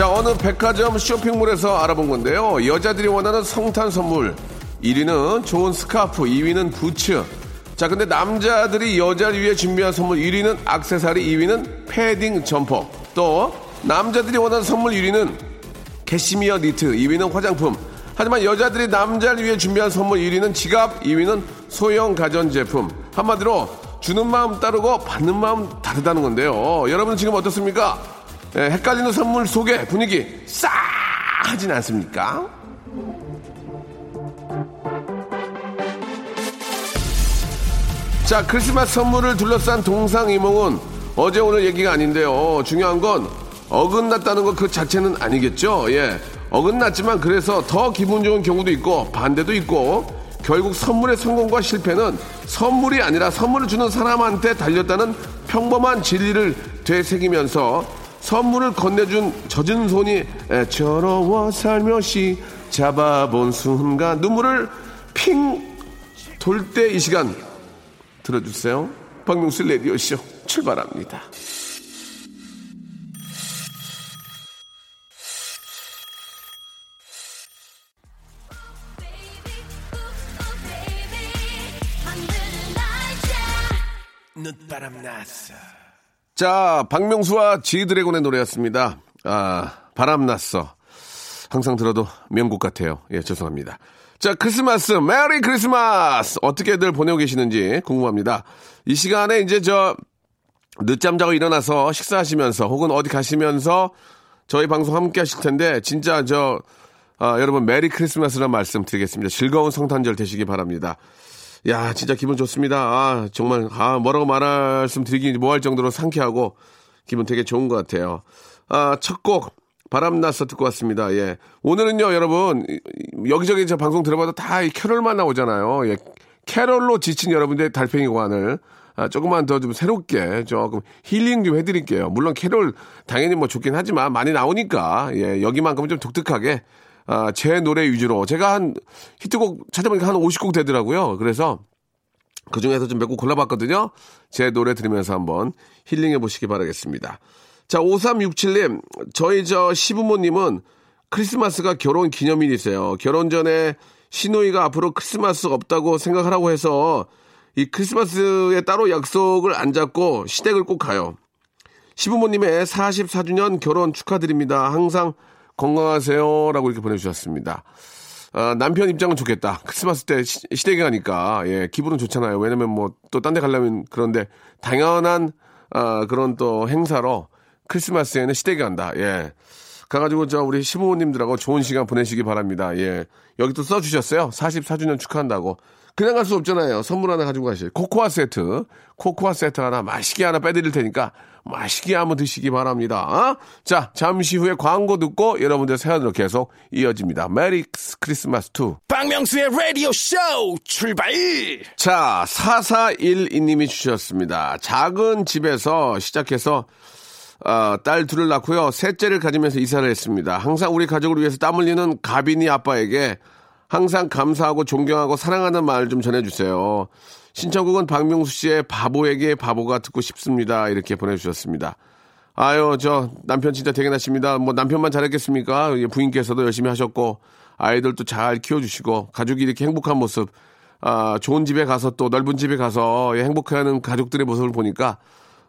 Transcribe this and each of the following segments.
자 어느 백화점 쇼핑몰에서 알아본 건데요 여자들이 원하는 성탄 선물 1위는 좋은 스카프 2위는 부츠 자 근데 남자들이 여자를 위해 준비한 선물 1위는 악세사리 2위는 패딩 점퍼 또 남자들이 원하는 선물 1위는 캐시미어 니트, 2위는 화장품. 하지만 여자들이 남자를 위해 준비한 선물 1위는 지갑, 2위는 소형 가전제품. 한마디로 주는 마음 다르고 받는 마음 다르다는 건데요. 여러분 지금 어떻습니까? 예, 헷갈리는 선물 속에 분위기 싸하진 않습니까? 자, 크리스마스 선물을 둘러싼 동상이몽은 어제 오늘 얘기가 아닌데요. 중요한 건 어긋났다는 것 그 자체는 아니겠죠. 예. 어긋났지만 그래서 더 기분 좋은 경우도 있고 반대도 있고 결국 선물의 성공과 실패는 선물이 아니라 선물을 주는 사람한테 달렸다는 평범한 진리를 되새기면서 선물을 건네준 젖은 손이 애처로워 살며시 잡아본 순간 눈물을 핑 돌 때 이 시간 들어주세요. 박명수 레디오쇼 출발합니다. 난 바람났어. 자, 박명수와 지드래곤의 노래였습니다. 아, 바람났어. 항상 들어도 명곡 같아요. 예, 죄송합니다. 자, 크리스마스, 메리 크리스마스! 어떻게들 보내고 계시는지 궁금합니다. 이 시간에 이제 저, 늦잠 자고 일어나서 식사하시면서 혹은 어디 가시면서 저희 방송 함께 하실 텐데, 진짜 저, 아, 여러분, 메리 크리스마스란 말씀 드리겠습니다. 즐거운 성탄절 되시기 바랍니다. 야, 진짜 기분 좋습니다. 아, 정말, 아, 뭐라고 말씀 드리기 뭐할 정도로 상쾌하고 기분 되게 좋은 것 같아요. 아, 첫 곡, 바람났어 듣고 왔습니다. 예. 오늘은요, 여러분, 여기저기 저 방송 들어봐도 다 이 캐롤만 나오잖아요. 예. 캐롤로 지친 여러분들의 달팽이 관을 아, 조금만 더 좀 새롭게 조금 힐링 좀 해드릴게요. 물론 캐롤 당연히 뭐 좋긴 하지만 많이 나오니까, 예. 여기만큼은 좀 독특하게 아, 제 노래 위주로 제가 한 히트곡 찾아보니까 한 50곡 되더라고요. 그래서 그 중에서 좀 몇 곡 골라봤거든요. 제 노래 들으면서 한번 힐링해 보시기 바라겠습니다. 자, 5367님, 저희 저 시부모님은 크리스마스가 결혼 기념일이세요. 결혼 전에 시누이가 앞으로 크리스마스 없다고 생각하라고 해서 이 크리스마스에 따로 약속을 안 잡고 시댁을 꼭 가요. 시부모님의 44주년 결혼 축하드립니다. 항상 건강하세요. 라고 이렇게 보내주셨습니다. 아, 남편 입장은 좋겠다. 크리스마스 때 시, 댁에 가니까, 예, 기분은 좋잖아요. 왜냐면 뭐, 또 딴 데 가려면 그런데, 당연한, 아, 그런 또 행사로 크리스마스에는 시댁에 간다. 예. 가가지고 저 우리 시부모님들하고 좋은 시간 보내시기 바랍니다. 예. 여기 또 써주셨어요. 44주년 축하한다고. 그냥 갈 수 없잖아요. 선물 하나 가지고 가실. 코코아 세트. 코코아 세트 하나 맛있게 하나 빼드릴 테니까 맛있게 한번 드시기 바랍니다. 어? 자, 잠시 후에 광고 듣고 여러분들 사연으로 계속 이어집니다. 메리 크리스마스 2. 박명수의 라디오 쇼 출발! 자, 4412님이 주셨습니다. 작은 집에서 시작해서 어, 딸 둘을 낳고요. 셋째를 가지면서 이사를 했습니다. 항상 우리 가족을 위해서 땀 흘리는 가빈이 아빠에게 항상 감사하고 존경하고 사랑하는 말 좀 전해주세요. 신청곡은 박명수 씨의 바보에게 바보가 듣고 싶습니다. 이렇게 보내주셨습니다. 아유, 저 남편 진짜 대견하십니다. 뭐 남편만 잘했겠습니까? 부인께서도 열심히 하셨고 아이들도 잘 키워주시고 가족이 이렇게 행복한 모습, 아, 좋은 집에 가서 또 넓은 집에 가서 행복해하는 가족들의 모습을 보니까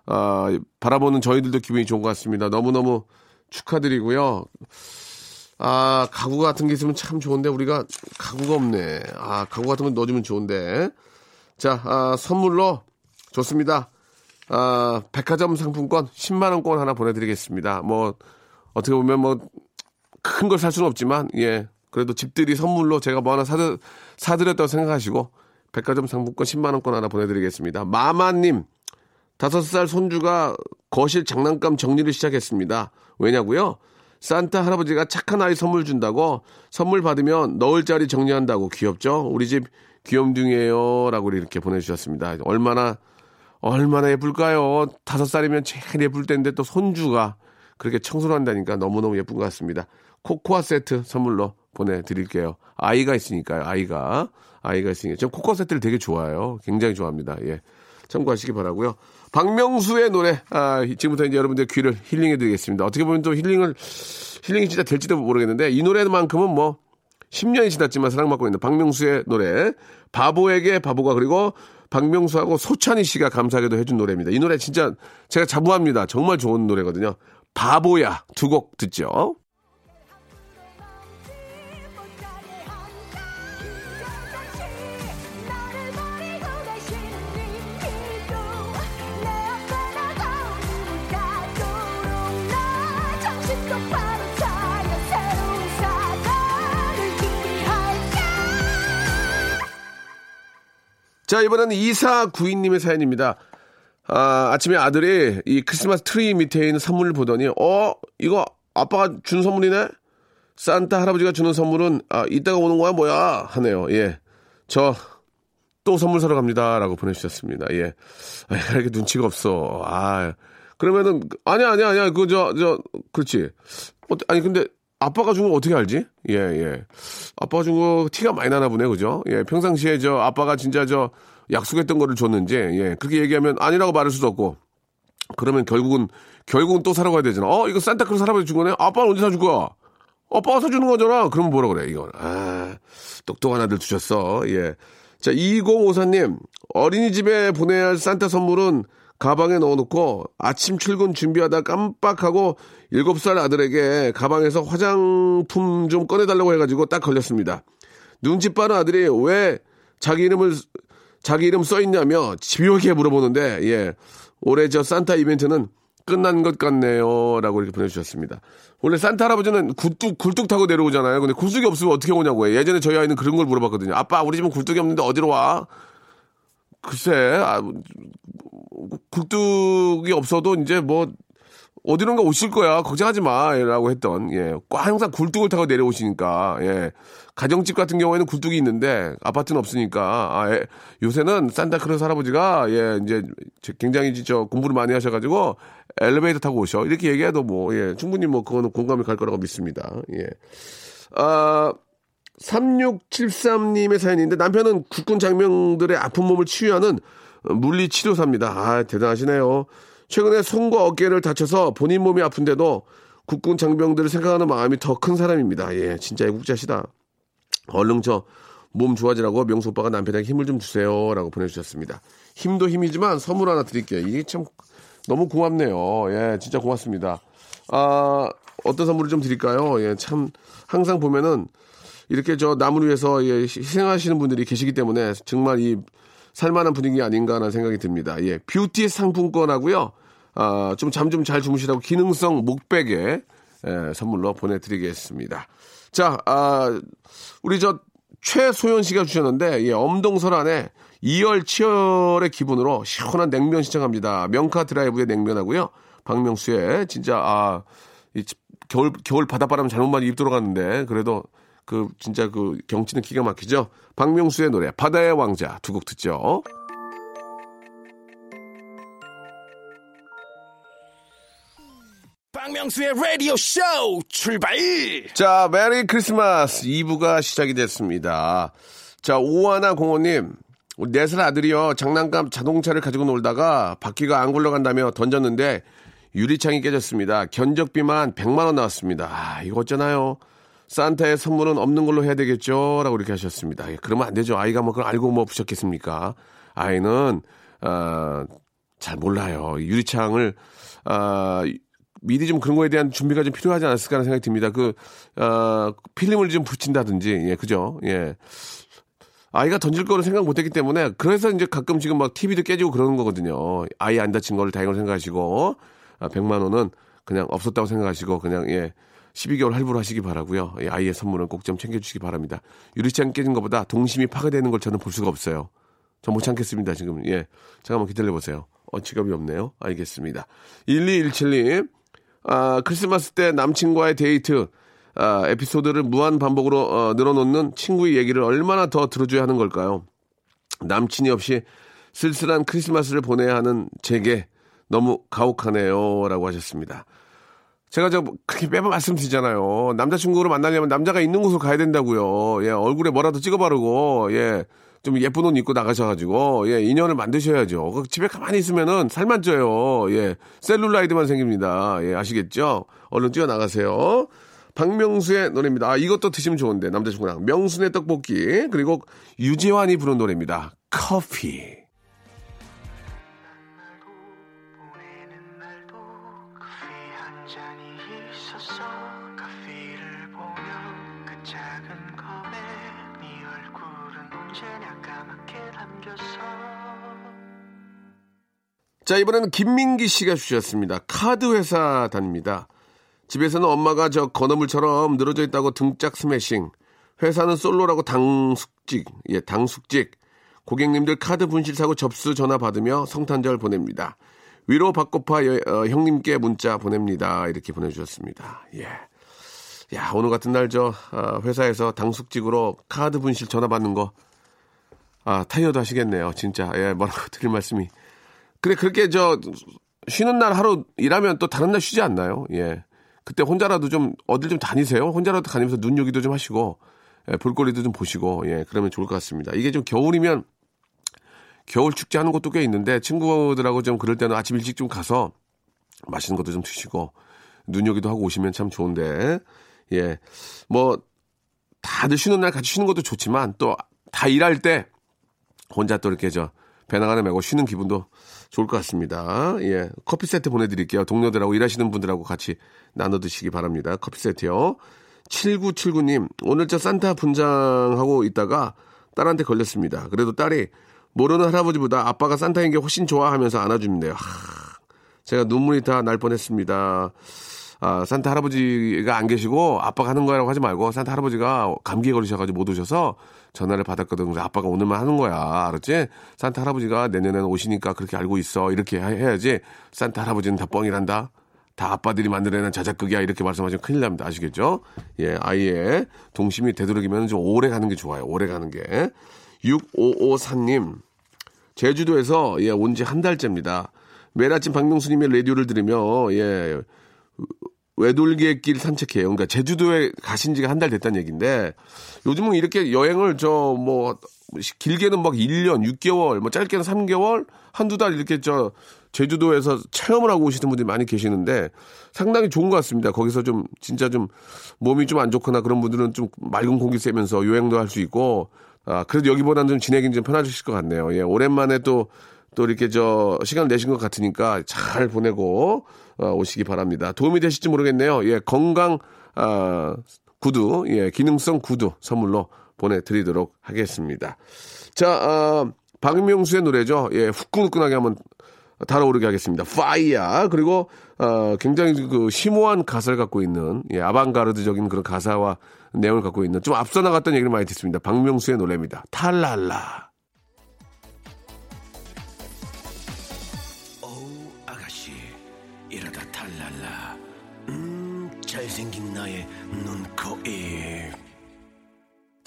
아, 바라보는 저희들도 기분이 좋은 것 같습니다. 너무너무 축하드리고요. 아, 가구 같은 게 있으면 참 좋은데 우리가 가구가 없네. 아, 가구 같은 거 넣어주면 좋은데. 자, 아, 선물로 좋습니다. 아, 백화점 상품권 10만 원권 하나 보내드리겠습니다. 뭐, 어떻게 보면 뭐, 큰 걸 살 수는 없지만, 예. 그래도 집들이 선물로 제가 뭐 하나 사드, 사드렸다고 생각하시고, 백화점 상품권 10만 원권 하나 보내드리겠습니다. 마마님, 다섯 살 손주가 거실 장난감 정리를 시작했습니다. 왜냐고요? 산타 할아버지가 착한 아이 선물 준다고 선물 받으면 넣을 자리 정리한다고 귀엽죠? 우리 집 귀염둥이에요. 라고 이렇게 보내주셨습니다. 얼마나, 얼마나 예쁠까요? 다섯 살이면 제일 예쁠 때인데 또 손주가 그렇게 청소를 한다니까 너무너무 예쁜 것 같습니다. 코코아 세트 선물로 보내드릴게요. 아이가 있으니까요, 아이가. 아이가 있으니까. 저 코코아 세트를 되게 좋아해요. 굉장히 좋아합니다. 예. 참고하시기 바라고요 박명수의 노래, 아, 지금부터 이제 여러분들 귀를 힐링해 드리겠습니다. 어떻게 보면 또 힐링을, 힐링이 진짜 될지도 모르겠는데, 이 노래만큼은 뭐, 10년이 지났지만 사랑받고 있는 박명수의 노래, 바보에게 바보가 그리고 박명수하고 소찬희 씨가 감사하게도 해준 노래입니다. 이 노래 진짜 제가 자부합니다. 정말 좋은 노래거든요. 바보야 두 곡 듣죠. 자, 이번에는 이사 구인님의 사연입니다. 아, 아침에 아들이 이 크리스마스 트리 밑에 있는 선물을 보더니, 어, 이거 아빠가 준 선물이네? 산타 할아버지가 주는 선물은, 아, 이따가 오는 거야, 뭐야? 하네요. 예. 저, 또 선물 사러 갑니다. 라고 보내주셨습니다. 예. 아, 이렇게 눈치가 없어. 아, 그러면은, 아니야, 아니야, 아니야. 그, 저, 저, 그렇지. 어, 아니, 근데 아빠가 준 거 어떻게 알지? 예, 예. 아빠가 준 거 티가 많이 나나 보네, 그죠? 예, 평상시에 저 아빠가 진짜 저 약속했던 거를 줬는지, 예, 그렇게 얘기하면 아니라고 말할 수도 없고, 그러면 결국은, 결국은 또 사러 가야 되잖아. 어, 이거 산타크로스 할아버지 준 거네? 아빠는 언제 사줄 거야? 아빠가 사주는 거잖아. 그러면 뭐라 그래, 이건. 아, 똑똑한 아들 두셨어. 예. 자, 2054님, 어린이집에 보내야 할 산타 선물은 가방에 넣어놓고 아침 출근 준비하다 깜빡하고 7살 아들에게 가방에서 화장품 좀 꺼내달라고 해가지고 딱 걸렸습니다. 눈치 빠른 아들이 왜 자기 이름을 자기 이름 써있냐며 집요하게 물어보는데 예 올해 저 산타 이벤트는 끝난 것 같네요. 라고 이렇게 보내주셨습니다. 원래 산타 할아버지는 굴뚝, 굴뚝 타고 내려오잖아요. 근데 굴뚝이 없으면 어떻게 오냐고요. 예전에 저희 아이는 그런 걸 물어봤거든요. 아빠, 우리 집은 굴뚝이 없는데 어디로 와? 글쎄, 아, 굴뚝이 없어도 이제 뭐 어디론가 오실 거야. 걱정하지 마. 라고 했던, 예. 항상 굴뚝을 타고 내려오시니까, 예. 가정집 같은 경우에는 굴뚝이 있는데, 아파트는 없으니까, 아, 예. 요새는 산타크로스 할아버지가, 예, 이제 굉장히 저 공부를 많이 하셔가지고, 엘리베이터 타고 오셔. 이렇게 얘기해도 뭐, 예. 충분히 뭐, 그거는 공감이 갈 거라고 믿습니다. 예. 아, 3673님의 사연인데, 남편은 국군 장병들의 아픈 몸을 치유하는 물리치료사입니다. 아, 대단하시네요. 최근에 손과 어깨를 다쳐서 본인 몸이 아픈데도 국군 장병들을 생각하는 마음이 더 큰 사람입니다. 예, 진짜 애국자시다. 얼른 저 몸 좋아지라고 명수 오빠가 남편에게 힘을 좀 주세요. 라고 보내주셨습니다. 힘도 힘이지만 선물 하나 드릴게요. 이게 참 너무 고맙네요. 예, 진짜 고맙습니다. 아, 어떤 선물을 좀 드릴까요? 예, 참 항상 보면은 이렇게 저 남을 위해서 예, 희생하시는 분들이 계시기 때문에 정말 이 살만한 분위기 아닌가 하는 생각이 듭니다. 예, 뷰티 상품권하고요. 아, 좀 잠 좀 잘 주무시라고 기능성 목베개 예, 선물로 보내드리겠습니다. 자, 아, 우리 저 최소연 씨가 주셨는데 예, 엄동설 안에 이열치열의 기분으로 시원한 냉면 신청합니다. 명카 드라이브의 냉면하고요. 박명수의 진짜 아, 이 겨울 겨울 바닷바람 잘못만 입 들어갔는데 그래도 그 진짜 그 경치는 기가 막히죠. 박명수의 노래 바다의 왕자 두 곡 듣죠. 박명수의 라디오 쇼 출발! 자, 메리 크리스마스 2부가 시작이 됐습니다. 자, 오하나 공호님, 네살 아들이요 장난감 자동차를 가지고 놀다가 바퀴가 안 굴러간다며 던졌는데 유리창이 깨졌습니다. 견적비만 100만 원 나왔습니다. 아, 이거 어쩌나요? 산타의 선물은 없는 걸로 해야 되겠죠? 라고 이렇게 하셨습니다. 예, 그러면 안 되죠. 아이가 뭐 그걸 알고 뭐 부셨겠습니까? 아이는, 어, 잘 몰라요. 유리창을, 아, 미리 좀 그런 거에 대한 준비가 좀 필요하지 않았을까 하는 생각이 듭니다. 그, 어, 필름을 좀 붙인다든지, 예, 그죠? 예. 아이가 던질 거를 생각 못 했기 때문에, 그래서 이제 가끔 지금 막 TV도 깨지고 그러는 거거든요. 아이 안 다친 거를 다행으로 생각하시고, 아, 100만 원은 그냥 없었다고 생각하시고, 그냥, 예. 12개월 할부로 하시기 바라고요. 예, 아이의 선물은 꼭 좀 챙겨주시기 바랍니다. 유리창 깨진 것보다 동심이 파괴되는 걸 저는 볼 수가 없어요. 저못 참겠습니다, 지금. 예. 잠깐만 기다려보세요. 어, 지갑이 없네요. 알겠습니다. 1217님, 아, 크리스마스 때 남친과의 데이트, 아, 에피소드를 무한 반복으로 어, 늘어놓는 친구의 얘기를 얼마나 더 들어줘야 하는 걸까요? 남친이 없이 쓸쓸한 크리스마스를 보내야 하는 제게 너무 가혹하네요. 라고 하셨습니다. 제가 저 그렇게 매번 말씀드리잖아요. 남자친구로 만나려면 남자가 있는 곳으로 가야 된다고요. 예, 얼굴에 뭐라도 찍어 바르고, 예, 좀 예쁜 옷 입고 나가셔가지고, 예, 인연을 만드셔야죠. 그 집에 가만히 있으면은 살만 쪄요. 예, 셀룰라이드만 생깁니다. 예, 아시겠죠? 얼른 뛰어 나가세요. 박명수의 노래입니다. 아, 이것도 드시면 좋은데, 남자친구랑. 명순의 떡볶이, 그리고 유재환이 부른 노래입니다. 커피. 자, 이번에는 김민기 씨가 주셨습니다. 카드 회사 다닙니다. 집에서는 엄마가 저 건어물처럼 늘어져 있다고 등짝 스매싱. 회사는 솔로라고 당숙직, 예, 당숙직. 고객님들 카드 분실 사고 접수 전화 받으며 성탄절 보냅니다. 위로 받고파 여- 어, 형님께 문자 보냅니다. 이렇게 보내주셨습니다. 예. 야, 오늘 같은 날 저 어, 회사에서 당숙직으로 카드 분실 전화 받는 거, 아, 타이어도 하시겠네요. 진짜. 예, 뭐라고 드릴 말씀이. 그래, 그렇게 저, 쉬는 날 하루 일하면 또 다른 날 쉬지 않나요? 예. 그때 혼자라도 좀, 어딜 좀 다니세요. 혼자라도 다니면서 눈요기도 좀 하시고, 예, 볼거리도 좀 보시고, 예, 그러면 좋을 것 같습니다. 이게 좀 겨울이면, 겨울 축제 하는 곳도 꽤 있는데, 친구들하고 좀 그럴 때는 아침 일찍 좀 가서, 맛있는 것도 좀 드시고, 눈요기도 하고 오시면 참 좋은데, 예. 뭐, 다들 쉬는 날 같이 쉬는 것도 좋지만, 또, 다 일할 때, 혼자 또 이렇게 저, 배낭 하나 메고 쉬는 기분도 좋을 것 같습니다. 예. 커피 세트 보내드릴게요. 동료들하고 일하시는 분들하고 같이 나눠 드시기 바랍니다. 커피 세트요. 7979님, 오늘 저 산타 분장하고 있다가 딸한테 걸렸습니다. 그래도 딸이 모르는 할아버지보다 아빠가 산타인 게 훨씬 좋아하면서. 하, 제가 눈물이 다 날 뻔했습니다. 아, 산타 할아버지가 안 계시고 아빠가 하는 거라고 하지 말고 산타 할아버지가 감기에 걸리셔가지고 못 오셔서 전화를 받았거든. 그래서 아빠가 오늘만 하는 거야. 알았지? 산타 할아버지가 내년에는 오시니까 그렇게 알고 있어. 이렇게 하- 해야지. 산타 할아버지는 다 뻥이란다. 다 아빠들이 만들어낸 자작극이야. 이렇게 말씀하시면 큰일 납니다. 아시겠죠? 예, 아이의 동심이 되도록이면 좀 오래 가는 게 좋아요. 오래 가는 게. 6554님. 제주도에서 예, 온 지 한 달째입니다. 매일 아침 박명수님의 라디오를 들으며 예, 외돌개길 산책해요. 그러니까 제주도에 가신 지가 한 달 됐다는 얘기인데 요즘은 이렇게 여행을 저 뭐 길게는 막 1년, 6개월, 뭐 짧게는 3개월, 한두 달 이렇게 저 제주도에서 체험을 하고 오시는 분들이 많이 계시는데 상당히 좋은 것 같습니다. 거기서 좀 진짜 좀 몸이 좀 안 좋거나 그런 분들은 좀 맑은 공기 쐬면서 여행도 할 수 있고 아, 그래도 여기보다는 좀 지내긴 좀 편하실 것 같네요. 예, 오랜만에 또 또 이렇게 저 시간 내신 것 같으니까 잘 보내고 어, 오시기 바랍니다. 도움이 되실지 모르겠네요. 예, 건강 아, 구두, 예, 기능성 구두 선물로 보내드리도록 하겠습니다. 자, 아, 박명수의 노래죠. 예, 후끈후끈하게 한번 달아오르게 하겠습니다. 파이야. 그리고 어, 굉장히 그 심오한 가사를 갖고 있는 예, 아방가르드적인 그런 가사와 내용을 갖고 있는 좀 앞서 나갔던 얘기를 많이 듣습니다. 박명수의 노래입니다. 탈랄라.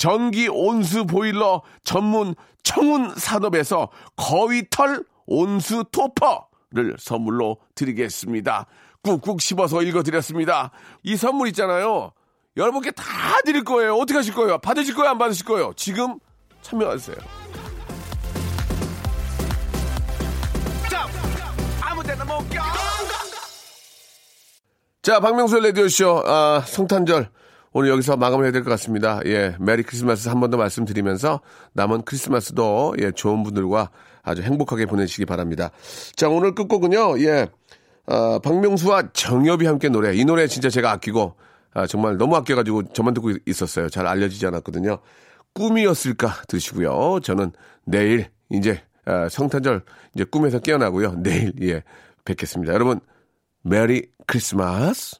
전기 온수 보일러 전문 청운 산업에서 거위털 온수 토퍼를 선물로 드리겠습니다. 꾹꾹 씹어서 읽어드렸습니다. 이 선물 있잖아요. 여러분께 다 드릴 거예요. 어떻게 하실 거예요? 받으실 거예요? 안 받으실 거예요? 지금 참여하세요. 자, 박명수의 라디오쇼, 아, 성탄절. 오늘 여기서 마감을 해야 될 것 같습니다. 예, 메리 크리스마스 한 번 더 말씀드리면서 남은 크리스마스도 예, 좋은 분들과 아주 행복하게 보내시기 바랍니다. 자, 오늘 끝곡은요, 예, 어, 박명수와 정엽이 함께 노래. 이 노래 진짜 제가 아끼고, 아, 정말 너무 아껴가지고 저만 듣고 있었어요. 잘 알려지지 않았거든요. 꿈이었을까 드시고요. 저는 내일 이제 아, 성탄절 이제 꿈에서 깨어나고요. 내일 예 뵙겠습니다. 여러분 메리 크리스마스.